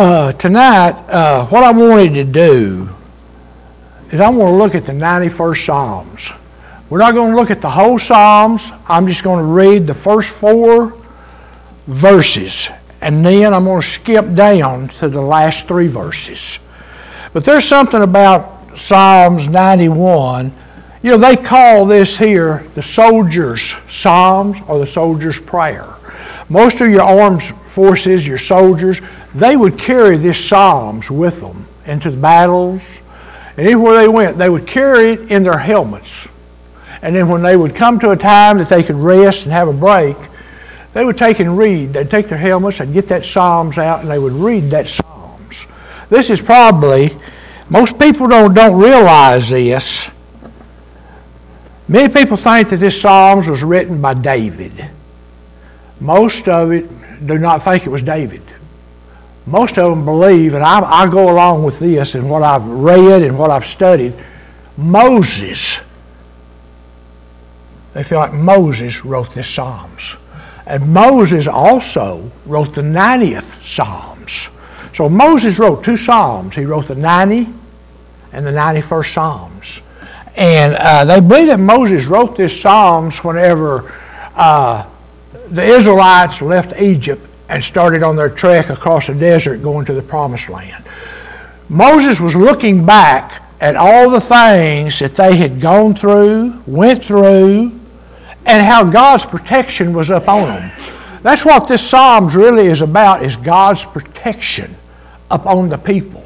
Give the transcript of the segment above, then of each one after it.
Uh, tonight, uh, what I wanted to do is I want to look at the 91st Psalms. We're not going to look at the whole Psalms. I'm just going to read the first four verses, and then I'm going to skip down to the last three verses. But there's something about Psalms 91. You know, they call this here the soldier's Psalms or the soldier's prayer. Most of your armed forces, your soldiers, they would carry this Psalms with them into the battles. And anywhere they went, they would carry it in their helmets. And then when they would come to a time that they could rest and have a break, they would take and read. They'd take their helmets, they'd get that Psalms out, and they would read that Psalms. This is probably, most people don't, don't realize this. Many people think that this Psalms was written by David. Most of it do not think it was David. Most of them believe, and I, I go along with this and what I've read and what I've studied, Moses. They feel like Moses wrote this Psalms. And Moses also wrote the 90th Psalms. So Moses wrote two Psalms. He wrote the 90 and the 91st Psalms. And uh, they believe that Moses wrote these Psalms whenever uh, the Israelites left Egypt and started on their trek across the desert going to the promised land. Moses was looking back at all the things that they had gone through, went through, and how God's protection was upon them. That's what this Psalms really is about, is God's protection upon the people.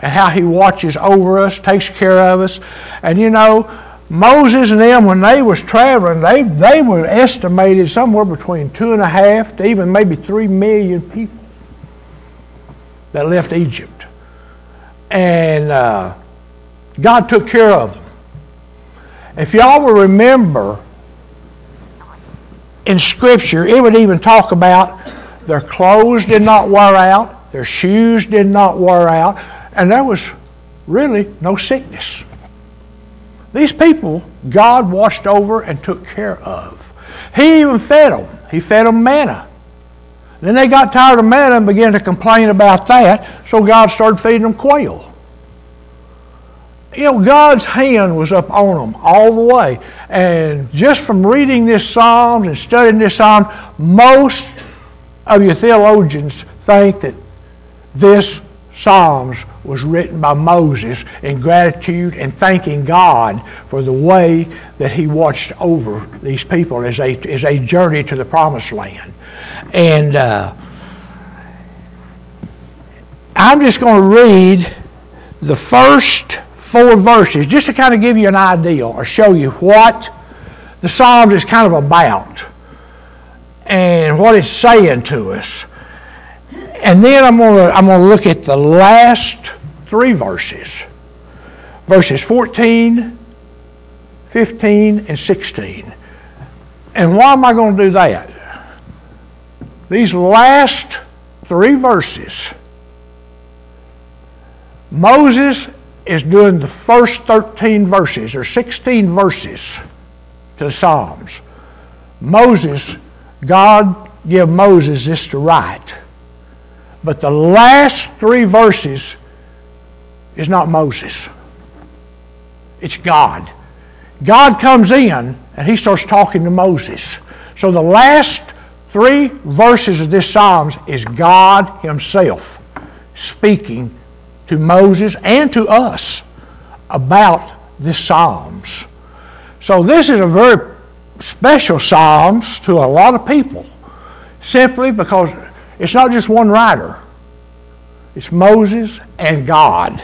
And how he watches over us, takes care of us. And you know, Moses and them, when they was traveling, they, they were estimated somewhere between two and a half to even maybe three million people that left Egypt. And uh, God took care of them. If y'all will remember, in Scripture, it would even talk about their clothes did not wear out, their shoes did not wear out, and there was really no sickness. These people, God washed over and took care of. He even fed them. He fed them manna. Then they got tired of manna and began to complain about that, so God started feeding them quail. You know, God's hand was up on them all the way. And just from reading this psalm and studying this Psalm, most of you theologians think that this Psalms was written by Moses in gratitude and thanking God for the way that he watched over these people as they, as they journeyed to the promised land. And uh, I'm just going to read the first four verses just to kind of give you an idea or show you what the Psalms is kind of about and what it's saying to us. And then I'm going to I'm going to look at the last three verses verses 14, 15, and 16. And why am I going to do that? These last three verses, Moses is doing the first 13 verses or 16 verses to the Psalms. Moses, God gave Moses this to write. But the last three verses is not Moses, it's God. God comes in and he starts talking to Moses. So the last three verses of this Psalms is God Himself speaking to Moses and to us about this Psalms. So this is a very special Psalms to a lot of people simply because it's not just one writer, it's Moses and God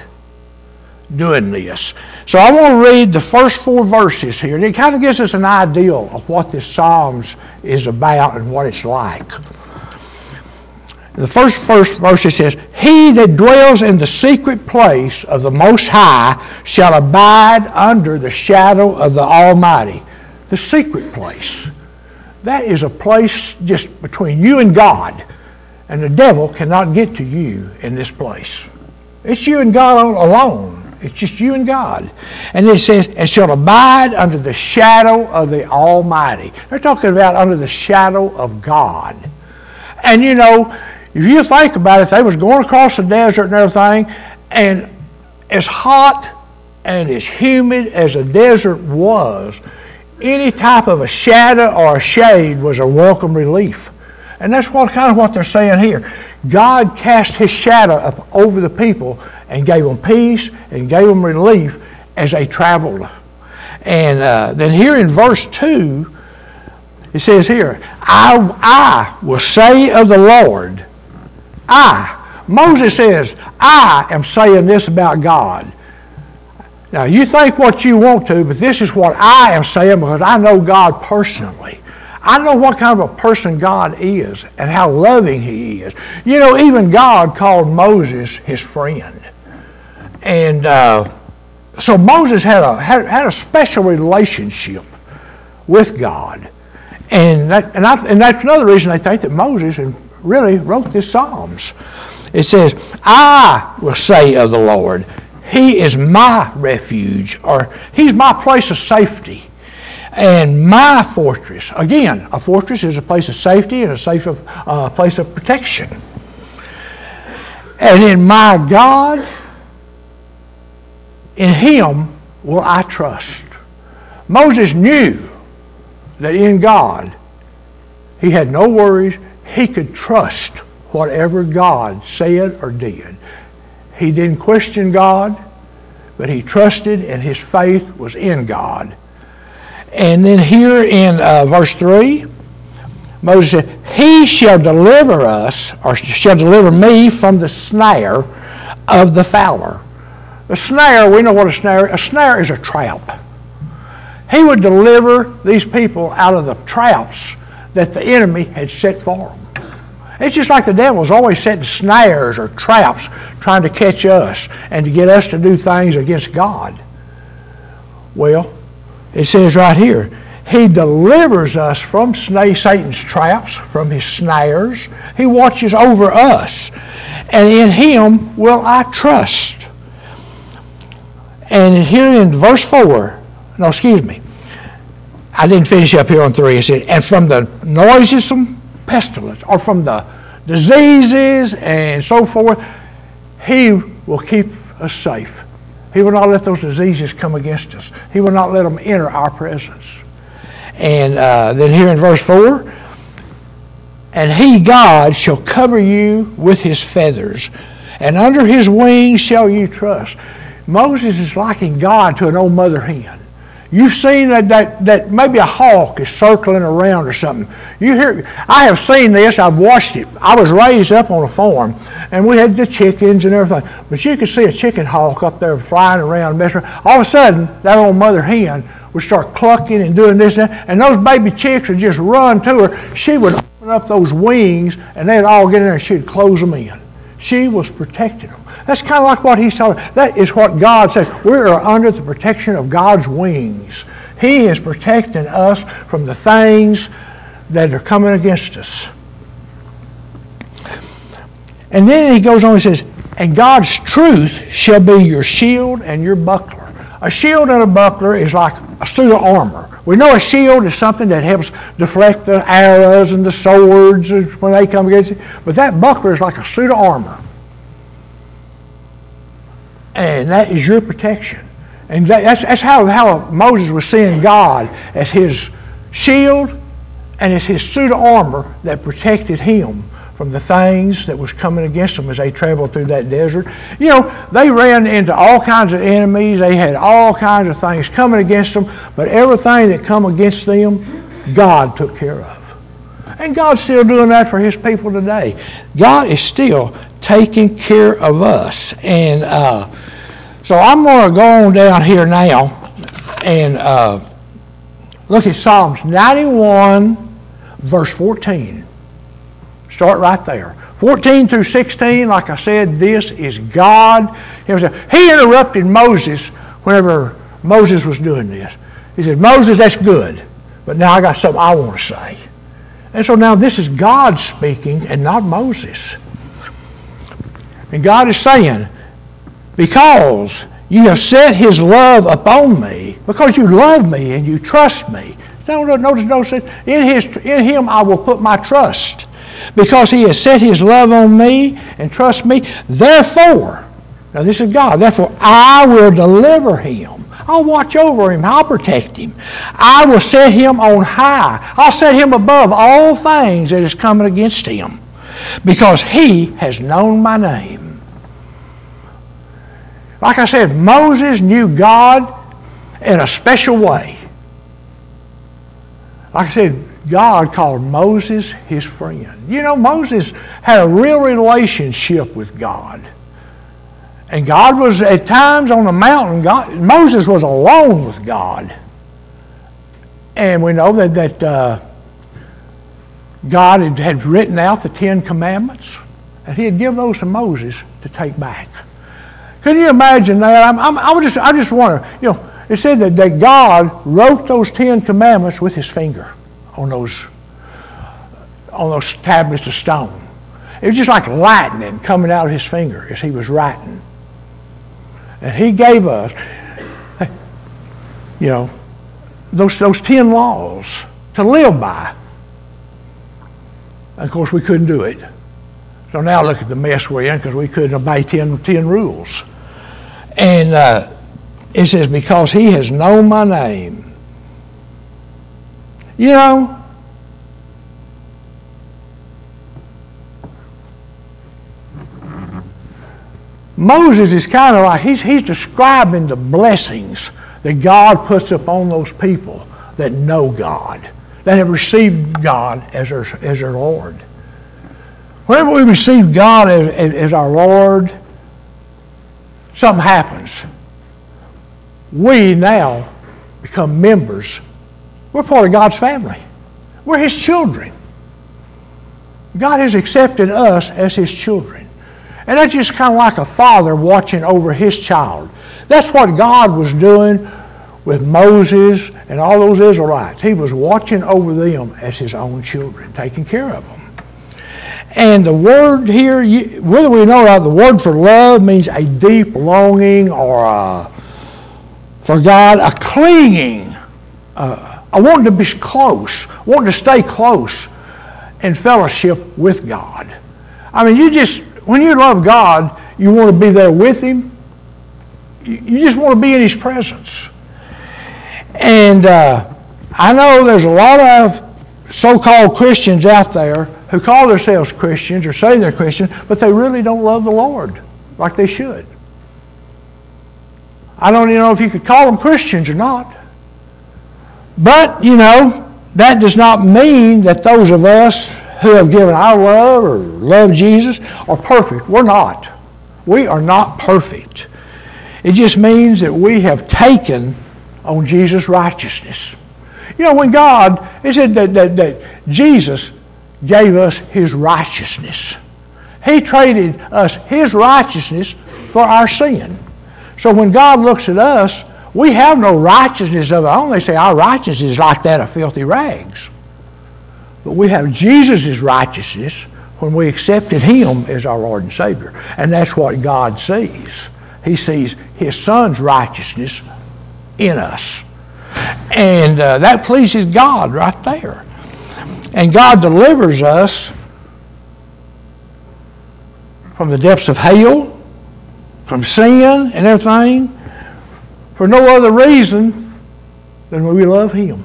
doing this. So I want to read the first four verses here, and it kind of gives us an idea of what this Psalms is about and what it's like. The first, first verse says, He that dwells in the secret place of the Most High shall abide under the shadow of the Almighty. The secret place. That is a place just between you and God. And the devil cannot get to you in this place. It's you and God alone. It's just you and God. And it says, and shall abide under the shadow of the Almighty. They're talking about under the shadow of God. And you know, if you think about it, they was going across the desert and everything, and as hot and as humid as the desert was, any type of a shadow or a shade was a welcome relief. And that's what kind of what they're saying here. God cast his shadow up over the people and gave them peace and gave them relief as they traveled. And uh, then here in verse 2, it says here, I, I will say of the Lord, I. Moses says, I am saying this about God. Now, you think what you want to, but this is what I am saying because I know God personally. I know what kind of a person God is and how loving He is. You know, even God called Moses his friend. And uh, so Moses had a, had, had a special relationship with God. And, that, and, I, and that's another reason I think that Moses really wrote this Psalms. It says, I will say of the Lord, He is my refuge, or He's my place of safety and my fortress. Again, a fortress is a place of safety and a safe of, uh, place of protection. And in my God, in Him will I trust. Moses knew that in God he had no worries. He could trust whatever God said or did. He didn't question God, but he trusted and his faith was in God. And then here in uh, verse 3, Moses said, He shall deliver us, or shall deliver me from the snare of the fowler. The snare, we know what a snare A snare is a trap. He would deliver these people out of the traps that the enemy had set for them. It's just like the devil's always setting snares or traps trying to catch us and to get us to do things against God. Well, it says right here, He delivers us from Satan's traps, from his snares. He watches over us. And in Him will I trust. And here in verse 4, no, excuse me, I didn't finish up here on 3. It said, and from the noisome pestilence, or from the diseases and so forth, He will keep us safe. He will not let those diseases come against us. He will not let them enter our presence. And uh, then here in verse 4, and he, God, shall cover you with his feathers, and under his wings shall you trust. Moses is liking God to an old mother hen. You've seen that, that, that maybe a hawk is circling around or something. You hear, I have seen this, I've watched it. I was raised up on a farm, and we had the chickens and everything. But you could see a chicken hawk up there flying around, messing around. All of a sudden, that old mother hen would start clucking and doing this and that, and those baby chicks would just run to her. She would open up those wings, and they'd all get in there, and she'd close them in. She was protecting them. That's kind of like what he's telling. That is what God said. We are under the protection of God's wings. He is protecting us from the things that are coming against us. And then he goes on and says, And God's truth shall be your shield and your buckler. A shield and a buckler is like a suit of armor. We know a shield is something that helps deflect the arrows and the swords when they come against you. But that buckler is like a suit of armor. And that is your protection. And that's, that's how, how Moses was seeing God as his shield and as his suit of armor that protected him from the things that was coming against them as they traveled through that desert. You know, they ran into all kinds of enemies. They had all kinds of things coming against them, but everything that come against them, God took care of. And God's still doing that for his people today. God is still taking care of us. And uh, so I'm going to go on down here now and uh, look at Psalms 91, verse 14. Start right there. 14 through 16, like I said, this is God. He interrupted Moses whenever Moses was doing this. He said, Moses, that's good, but now I got something I want to say. And so now this is God speaking and not Moses. And God is saying, because you have set his love upon me, because you love me and you trust me. No, no, notice, notice, in, his, in him I will put my trust. because he has set his love on me and trust me. Therefore, now this is God, therefore I will deliver him. I'll watch over him. I'll protect him. I will set him on high. I'll set him above all things that is coming against him because he has known my name. Like I said, Moses knew God in a special way. Like I said, God called Moses his friend. You know, Moses had a real relationship with God. And God was at times on the mountain, God, Moses was alone with God. And we know that, that uh, God had, had written out the Ten Commandments, and he had given those to Moses to take back. Can you imagine that? I'm, I'm, I, just, I just wonder, you know, it said that, that God wrote those Ten Commandments with his finger on those, on those tablets of stone. It was just like lightning coming out of his finger as he was writing. And he gave us, you know, those, those ten laws to live by. And of course, we couldn't do it. So now look at the mess we're in because we couldn't obey 10, 10 rules. And uh, it says, because he has known my name. You know, Moses is kind of like, he's, he's describing the blessings that God puts upon those people that know God, that have received God as their, as their Lord. Whenever we receive God as, as, as our Lord, something happens. We now become members. We're part of God's family. We're His children. God has accepted us as His children. And that's just kind of like a father watching over his child. That's what God was doing with Moses and all those Israelites. He was watching over them as his own children, taking care of them. And the word here, whether we know that the word for love means a deep longing or a, for God, a clinging, uh, I want to be close, wanting to stay close in fellowship with God. I mean, you just when you love God, you want to be there with Him. You just want to be in His presence. And uh, I know there's a lot of so-called Christians out there who call themselves Christians or say they're Christians, but they really don't love the Lord like they should. I don't even know if you could call them Christians or not. But, you know, that does not mean that those of us who have given our love or love Jesus are perfect. We're not. We are not perfect. It just means that we have taken on Jesus' righteousness. You know, when God, it said that, that, that Jesus gave us his righteousness. He traded us his righteousness for our sin. So when God looks at us, we have no righteousness of our own. They say our righteousness is like that of filthy rags. But we have Jesus' righteousness when we accepted Him as our Lord and Savior. And that's what God sees. He sees His Son's righteousness in us. And uh, that pleases God right there. And God delivers us from the depths of hell, from sin and everything, for no other reason than we love Him.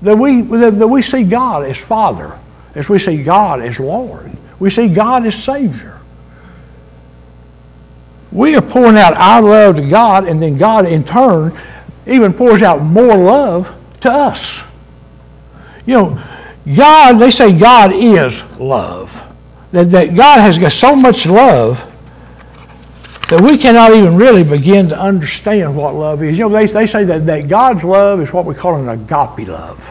That we, that we see God as Father, as we see God as Lord. We see God as Savior. We are pouring out our love to God, and then God, in turn, even pours out more love to us. You know, God, they say God is love. That, that God has got so much love that we cannot even really begin to understand what love is. You know, they, they say that, that God's love is what we call an agape love.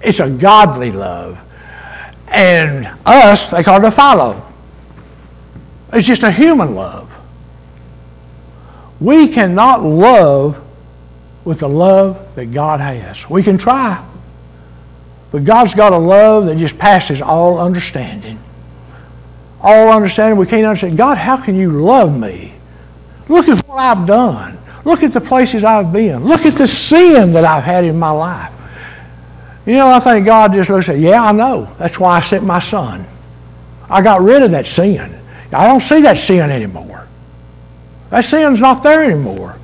It's a godly love. And us, they call it a philo. It's just a human love. We cannot love with the love that God has. We can try. But God's got a love that just passes all understanding all understanding. We can't understand. God, how can you love me? Look at what I've done. Look at the places I've been. Look at the sin that I've had in my life. You know, I think God just looks at, yeah, I know. That's why I sent my son. I got rid of that sin. I don't see that sin anymore. That sin's not there anymore.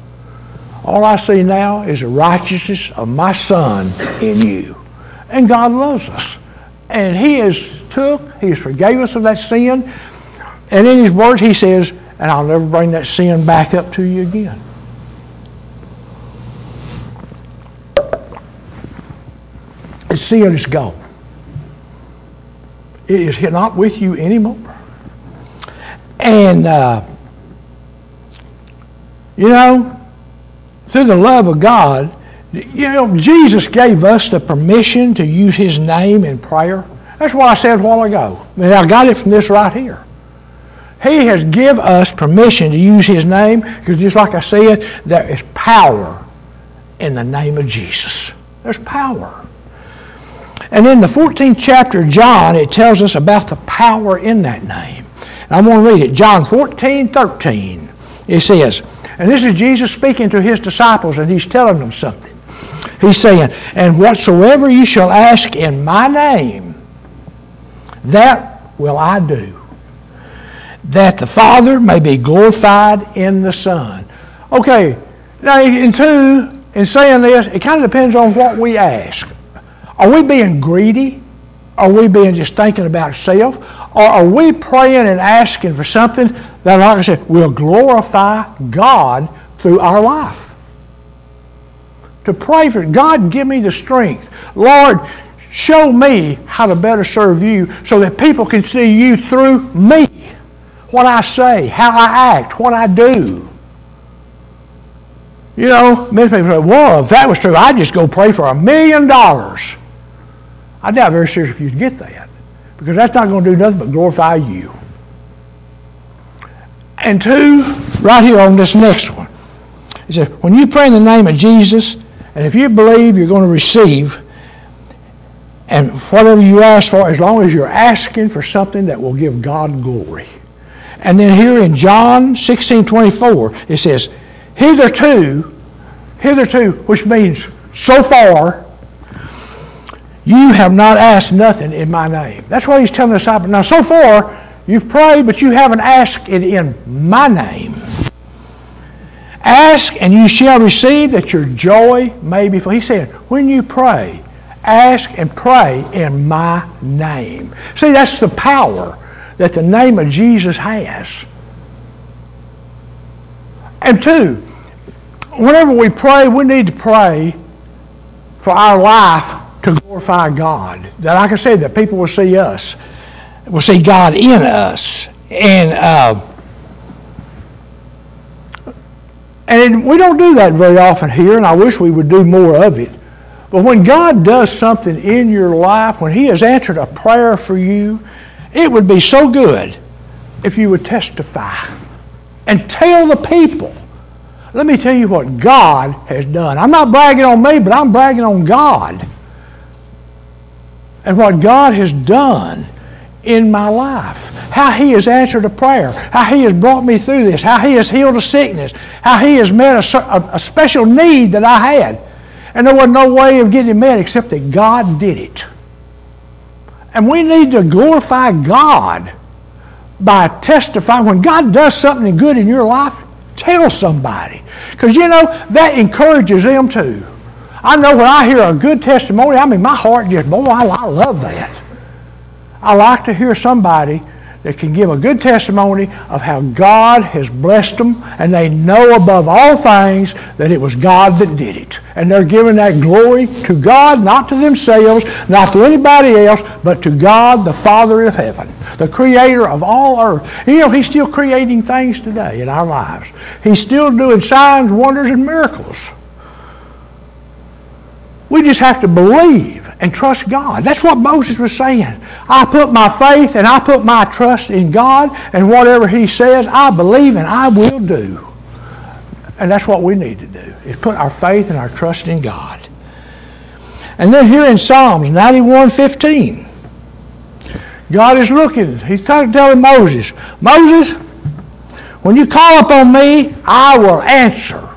All I see now is the righteousness of my son in you. And God loves us. And he has took, he has forgave us of that sin. And in his words, he says, and I'll never bring that sin back up to you again. The sin is gone. It is not with you anymore. And, uh, you know, through the love of God, you know, Jesus gave us the permission to use His name in prayer. That's what I said a while ago. And I got it from this right here. He has give us permission to use His name because just like I said, there is power in the name of Jesus. There's power. And in the 14th chapter of John, it tells us about the power in that name. And I'm going to read it. John 14, 13. It says, and this is Jesus speaking to his disciples, and he's telling them something. He's saying, And whatsoever you shall ask in my name, that will I do, that the Father may be glorified in the Son. Okay, now in two, in saying this, it kind of depends on what we ask. Are we being greedy? Are we being just thinking about self? Or are we praying and asking for something that, like I said, will glorify God through our life? To pray for God, give me the strength. Lord, show me how to better serve you so that people can see you through me. What I say, how I act, what I do. You know, many people say, well, if that was true, I'd just go pray for a million dollars. I doubt very seriously if you'd get that because that's not going to do nothing but glorify you. And two, right here on this next one, he says, when you pray in the name of Jesus, and if you believe you're going to receive, and whatever you ask for, as long as you're asking for something that will give God glory. And then here in John 16 24, it says, Hitherto, hitherto, which means so far, you have not asked nothing in my name. That's what he's telling the disciples. Now, so far, you've prayed, but you haven't asked it in my name. Ask, and you shall receive that your joy may be full. He said, when you pray, ask and pray in my name. See, that's the power that the name of Jesus has. And two, whenever we pray, we need to pray for our life to glorify God. That, like I said, that people will see us, will see God in us. And, uh, and we don't do that very often here, and I wish we would do more of it. But when God does something in your life, when He has answered a prayer for you, it would be so good if you would testify and tell the people. Let me tell you what God has done. I'm not bragging on me, but I'm bragging on God and what God has done in my life. How He has answered a prayer. How He has brought me through this. How He has healed a sickness. How He has met a, a, a special need that I had. And there was no way of getting it met except that God did it. And we need to glorify God by testifying. When God does something good in your life, tell somebody. Because you know, that encourages them too. I know when I hear a good testimony, I mean, my heart just, boy, I, I love that. I like to hear somebody that can give a good testimony of how God has blessed them, and they know above all things that it was God that did it. And they're giving that glory to God, not to themselves, not to anybody else, but to God, the Father of heaven, the creator of all earth. you know, He's still creating things today in our lives. He's still doing signs, wonders, and miracles. We just have to believe and trust God. That's what Moses was saying. I put my faith and I put my trust in God, and whatever He says, I believe and I will do. And that's what we need to do, is put our faith and our trust in God. And then here in Psalms 91, 15, God is looking. He's telling Moses, Moses, when you call upon me, I will answer.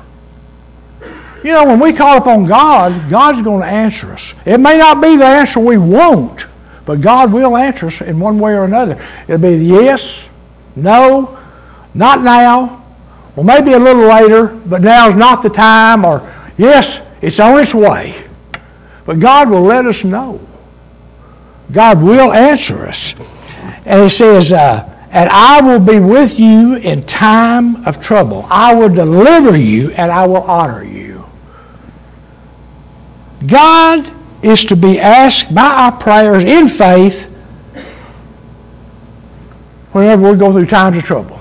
You know, when we call upon God, God's going to answer us. It may not be the answer we want, but God will answer us in one way or another. It'll be yes, no, not now, well, maybe a little later, but now's not the time, or yes, it's on its way. But God will let us know. God will answer us. And He says, uh, and I will be with you in time of trouble. I will deliver you and I will honor you. God is to be asked by our prayers in faith whenever we go through times of trouble.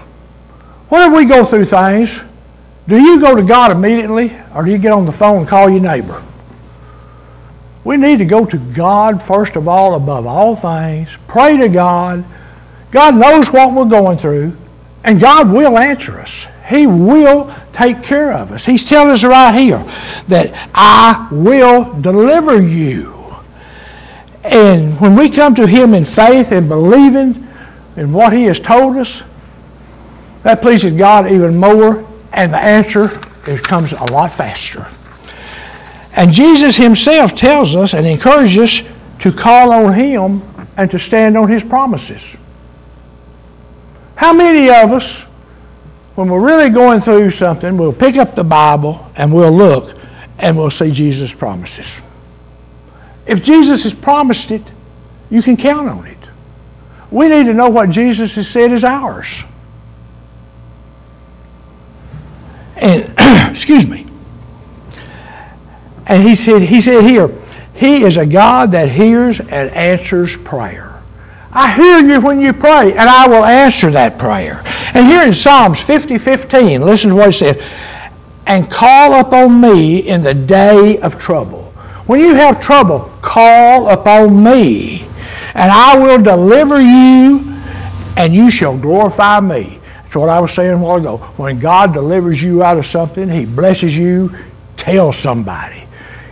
Whenever we go through things, do you go to God immediately or do you get on the phone and call your neighbor? We need to go to God first of all, above all things. Pray to God. God knows what we're going through, and God will answer us. He will take care of us. He's telling us right here that I will deliver you. And when we come to Him in faith and believing in what He has told us, that pleases God even more, and the answer it comes a lot faster. And Jesus Himself tells us and encourages us to call on Him and to stand on His promises. How many of us, when we're really going through something, we'll pick up the Bible and we'll look and we'll see Jesus' promises? If Jesus has promised it, you can count on it. We need to know what Jesus has said is ours. And, excuse me. And he said, he said here, He is a God that hears and answers prayer. I hear you when you pray, and I will answer that prayer. And here in Psalms 50, 15, listen to what it says. And call upon me in the day of trouble. When you have trouble, call upon me, and I will deliver you, and you shall glorify me. That's what I was saying a while ago. When God delivers you out of something, He blesses you, tell somebody.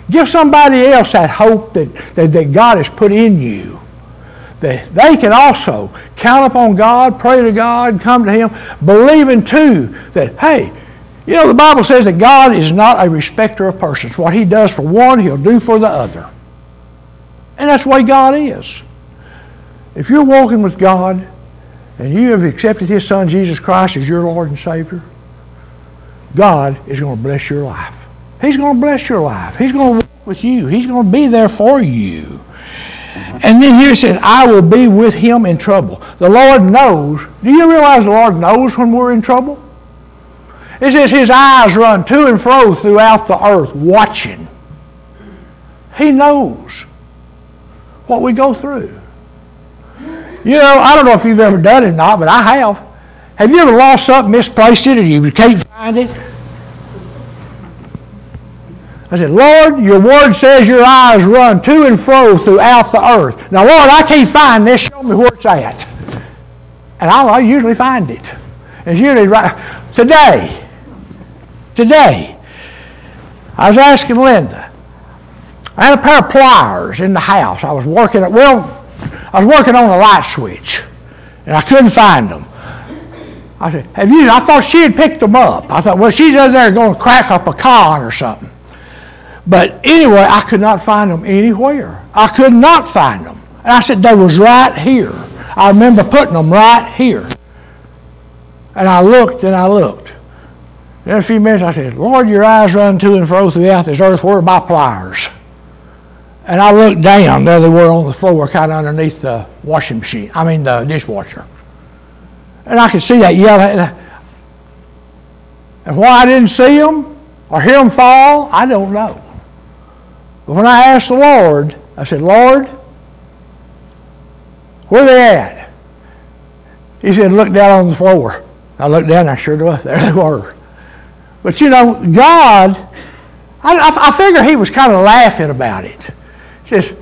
Give somebody else that hope that, that, that God has put in you. That they can also count upon God, pray to God, come to Him, believing too that, hey, you know, the Bible says that God is not a respecter of persons. What He does for one, He'll do for the other. And that's the way God is. If you're walking with God and you have accepted His Son, Jesus Christ, as your Lord and Savior, God is going to bless your life. He's going to bless your life. He's going to walk with you. He's going to be there for you. And then here it says, I will be with him in trouble. The Lord knows. Do you realize the Lord knows when we're in trouble? It says his eyes run to and fro throughout the earth watching. He knows what we go through. You know, I don't know if you've ever done it or not, but I have. Have you ever lost something, misplaced it, and you can't find it? I said, Lord, your word says your eyes run to and fro throughout the earth. Now, Lord, I can't find this. Show me where it's at. And I'll, I'll usually find it. It's usually right. Today, today, I was asking Linda. I had a pair of pliers in the house. I was working at, well, I was working on a light switch, and I couldn't find them. I said, have you? I thought she had picked them up. I thought, well, she's in there going to crack up a con or something. But anyway, I could not find them anywhere. I could not find them. And I said, they was right here. I remember putting them right here. And I looked and I looked. In a few minutes, I said, Lord, your eyes run to and fro throughout this earth. Where are my pliers? And I looked down. There they were on the floor, kind of underneath the washing machine. I mean, the dishwasher. And I could see that yellow. And why I didn't see them or hear them fall, I don't know. But when I asked the Lord, I said, Lord, where they at? He said, look down on the floor. I looked down, I sure was. There they were. But you know, God, I, I, I figure he was kind of laughing about it. He says,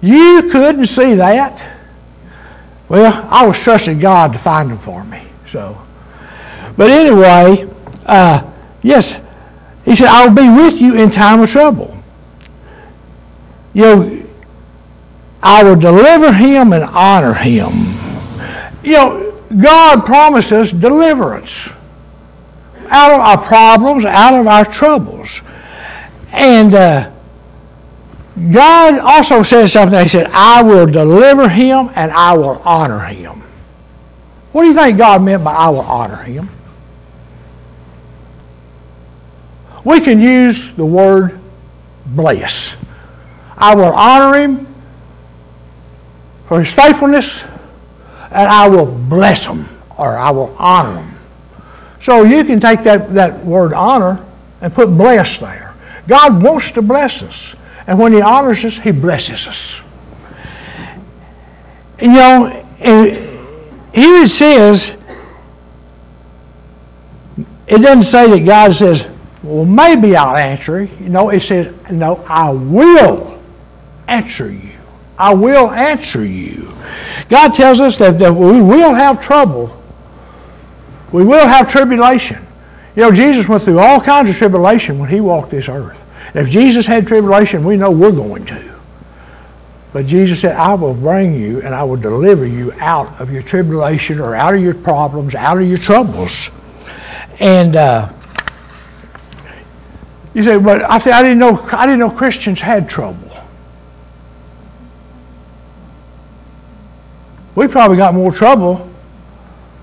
you couldn't see that? Well, I was trusting God to find them for me. So, but anyway, uh, yes, he said, I will be with you in time of trouble you know, I will deliver him and honor him. You know, God promised us deliverance out of our problems, out of our troubles. And uh, God also says something. He said, I will deliver him and I will honor him. What do you think God meant by I will honor him? We can use the word bless. I will honor him for his faithfulness, and I will bless him, or I will honor him. So you can take that, that word honor and put bless there. God wants to bless us. And when he honors us, he blesses us. You know, here it says, it doesn't say that God says, well, maybe I'll answer you. Know, it says, no, I will answer you. I will answer you. God tells us that, that we will have trouble. We will have tribulation. You know, Jesus went through all kinds of tribulation when he walked this earth. if Jesus had tribulation, we know we're going to. But Jesus said, I will bring you and I will deliver you out of your tribulation or out of your problems, out of your troubles. And uh, you say, but I, th- I, didn't know, I didn't know Christians had trouble. We probably got more trouble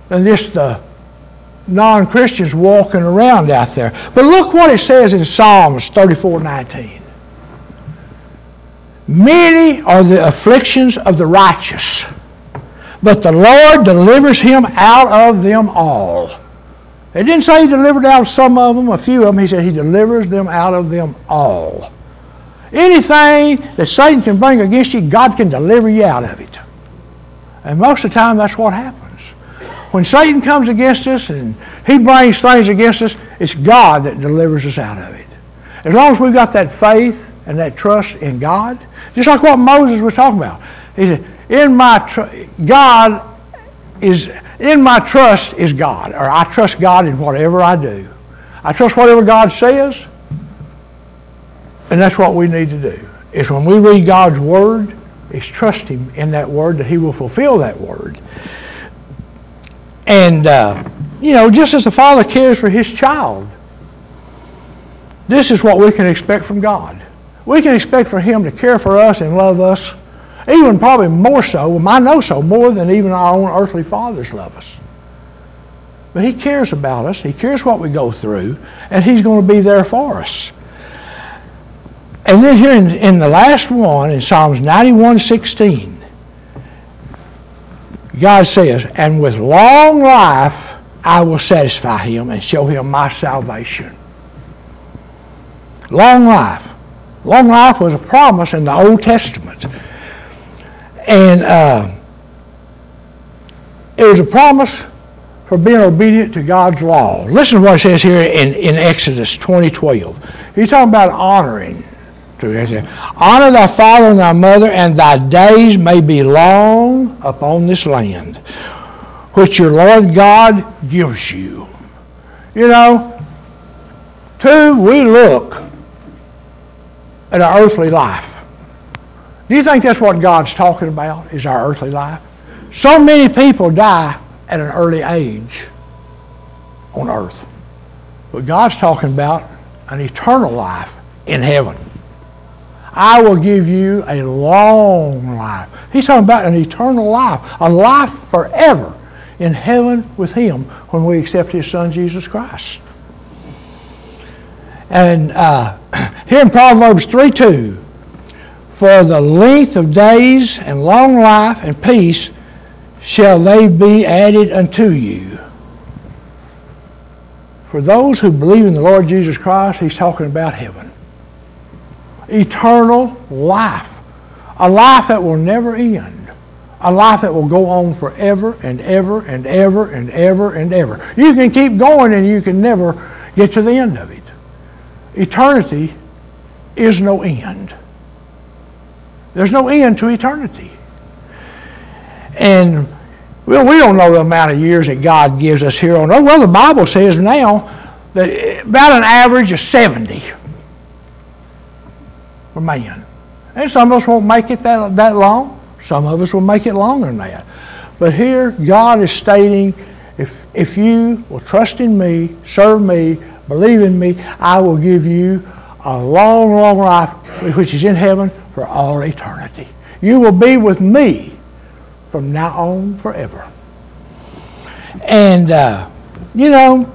than just the non Christians walking around out there. But look what it says in Psalms 34 19. Many are the afflictions of the righteous, but the Lord delivers him out of them all. It didn't say he delivered out some of them, a few of them. He said he delivers them out of them all. Anything that Satan can bring against you, God can deliver you out of it. And most of the time, that's what happens. When Satan comes against us and he brings things against us, it's God that delivers us out of it. As long as we've got that faith and that trust in God, just like what Moses was talking about. He said, "In my tr- God is in my trust is God, or I trust God in whatever I do. I trust whatever God says, and that's what we need to do. Is when we read God's word, is trust Him in that word that He will fulfill that word. And, uh, you know, just as the Father cares for His child, this is what we can expect from God. We can expect for Him to care for us and love us, even probably more so, I know so, more than even our own earthly fathers love us. But He cares about us, He cares what we go through, and He's going to be there for us. And then here in, in the last one, in Psalms 91 16, God says, And with long life I will satisfy him and show him my salvation. Long life. Long life was a promise in the Old Testament. And uh, it was a promise for being obedient to God's law. Listen to what it says here in, in Exodus 2012. He's talking about honoring Honor thy father and thy mother, and thy days may be long upon this land, which your Lord God gives you. You know, two, we look at our earthly life. Do you think that's what God's talking about, is our earthly life? So many people die at an early age on earth. But God's talking about an eternal life in heaven. I will give you a long life. He's talking about an eternal life, a life forever in heaven with Him when we accept His Son, Jesus Christ. And uh, here in Proverbs 3 2, for the length of days and long life and peace shall they be added unto you. For those who believe in the Lord Jesus Christ, he's talking about heaven eternal life. A life that will never end. A life that will go on forever and ever and ever and ever and ever. You can keep going and you can never get to the end of it. Eternity is no end. There's no end to eternity. And well, we don't know the amount of years that God gives us here on earth. Well, the Bible says now that about an average of 70 for man. And some of us won't make it that, that long. Some of us will make it longer than that. But here, God is stating, if, if you will trust in me, serve me, believe in me, I will give you a long, long life, which is in heaven for all eternity. You will be with me from now on forever. And, uh, you know,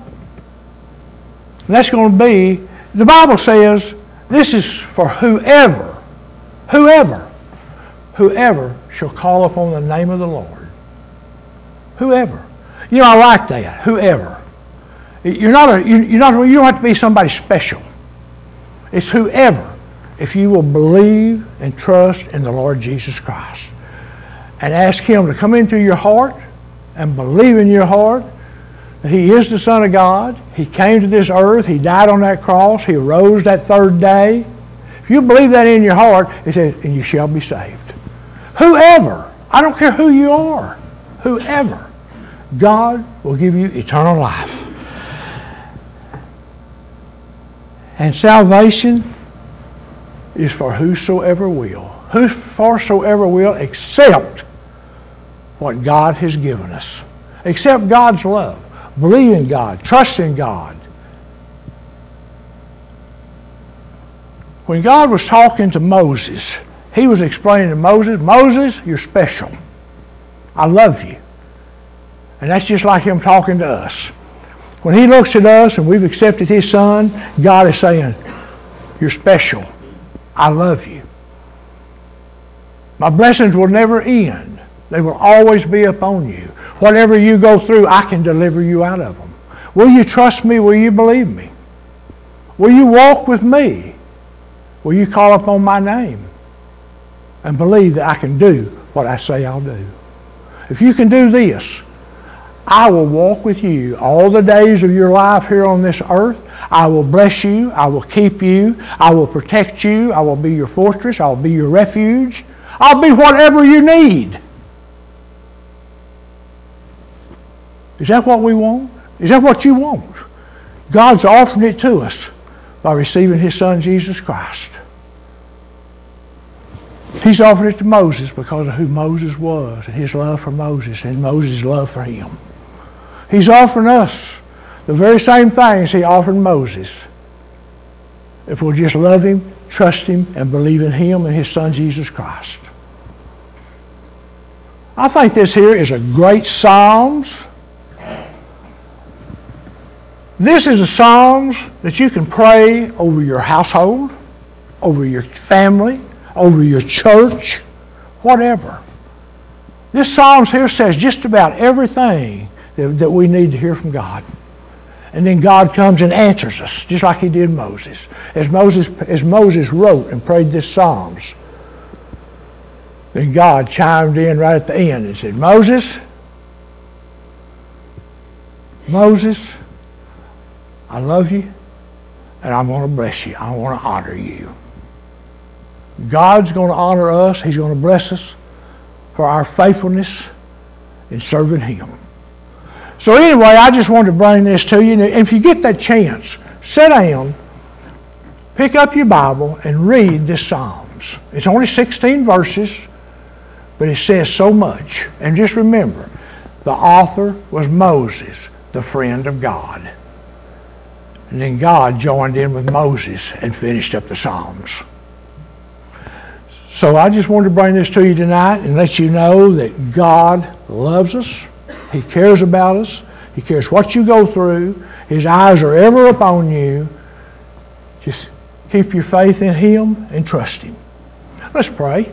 that's going to be, the Bible says, this is for whoever, whoever, whoever shall call upon the name of the Lord. Whoever. You know, I like that. Whoever. You're not a, you're not, you don't have to be somebody special. It's whoever, if you will believe and trust in the Lord Jesus Christ and ask Him to come into your heart and believe in your heart He is the Son of God. He came to this earth. He died on that cross. He rose that third day. If you believe that in your heart, it says, and you shall be saved. Whoever, I don't care who you are, whoever, God will give you eternal life. And salvation is for whosoever will. Whosoever will accept what God has given us. Accept God's love. Believe in God. Trust in God. When God was talking to Moses, he was explaining to Moses, Moses, you're special. I love you. And that's just like him talking to us. When he looks at us and we've accepted his son, God is saying, You're special. I love you. My blessings will never end. They will always be upon you. Whatever you go through, I can deliver you out of them. Will you trust me? Will you believe me? Will you walk with me? Will you call upon my name and believe that I can do what I say I'll do? If you can do this, I will walk with you all the days of your life here on this earth. I will bless you. I will keep you. I will protect you. I will be your fortress. I will be your refuge. I'll be whatever you need. Is that what we want? Is that what you want? God's offering it to us by receiving His Son, Jesus Christ. He's offered it to Moses because of who Moses was and his love for Moses and Moses' love for him. He's offering us the very same things he offered Moses. If we'll just love him, trust him, and believe in him and his son Jesus Christ. I think this here is a great Psalms this is a Psalms that you can pray over your household, over your family, over your church, whatever. This Psalms here says just about everything that, that we need to hear from God. And then God comes and answers us, just like he did Moses. As Moses, as Moses wrote and prayed this Psalms, then God chimed in right at the end and said, Moses, Moses, I love you, and I'm going to bless you. I want to honor you. God's going to honor us. He's going to bless us for our faithfulness in serving Him. So anyway, I just wanted to bring this to you. And if you get that chance, sit down, pick up your Bible, and read this Psalms. It's only 16 verses, but it says so much. And just remember, the author was Moses, the friend of God. And then God joined in with Moses and finished up the Psalms. So I just wanted to bring this to you tonight and let you know that God loves us. He cares about us. He cares what you go through. His eyes are ever upon you. Just keep your faith in Him and trust Him. Let's pray.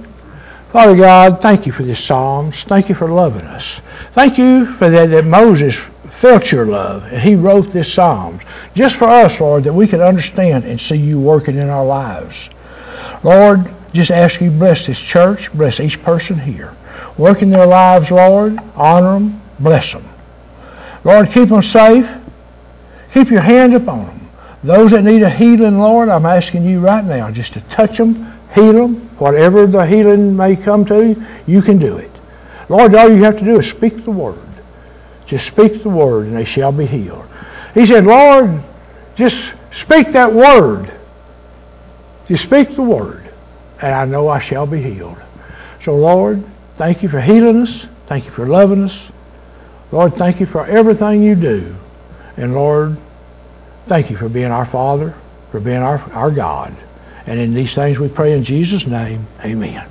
Father God, thank you for this Psalms. Thank you for loving us. Thank you for that, that Moses felt your love, and he wrote this Psalms just for us, Lord, that we could understand and see you working in our lives. Lord, just ask you bless this church, bless each person here. Work in their lives, Lord. Honor them, bless them. Lord, keep them safe. Keep your hands upon them. Those that need a healing, Lord, I'm asking you right now just to touch them, heal them. Whatever the healing may come to you, you can do it. Lord, all you have to do is speak the word. Just speak the word and they shall be healed. He said, Lord, just speak that word. Just speak the word, and I know I shall be healed. So, Lord, thank you for healing us. Thank you for loving us. Lord, thank you for everything you do. And Lord, thank you for being our Father, for being our, our God. And in these things we pray in Jesus' name, amen.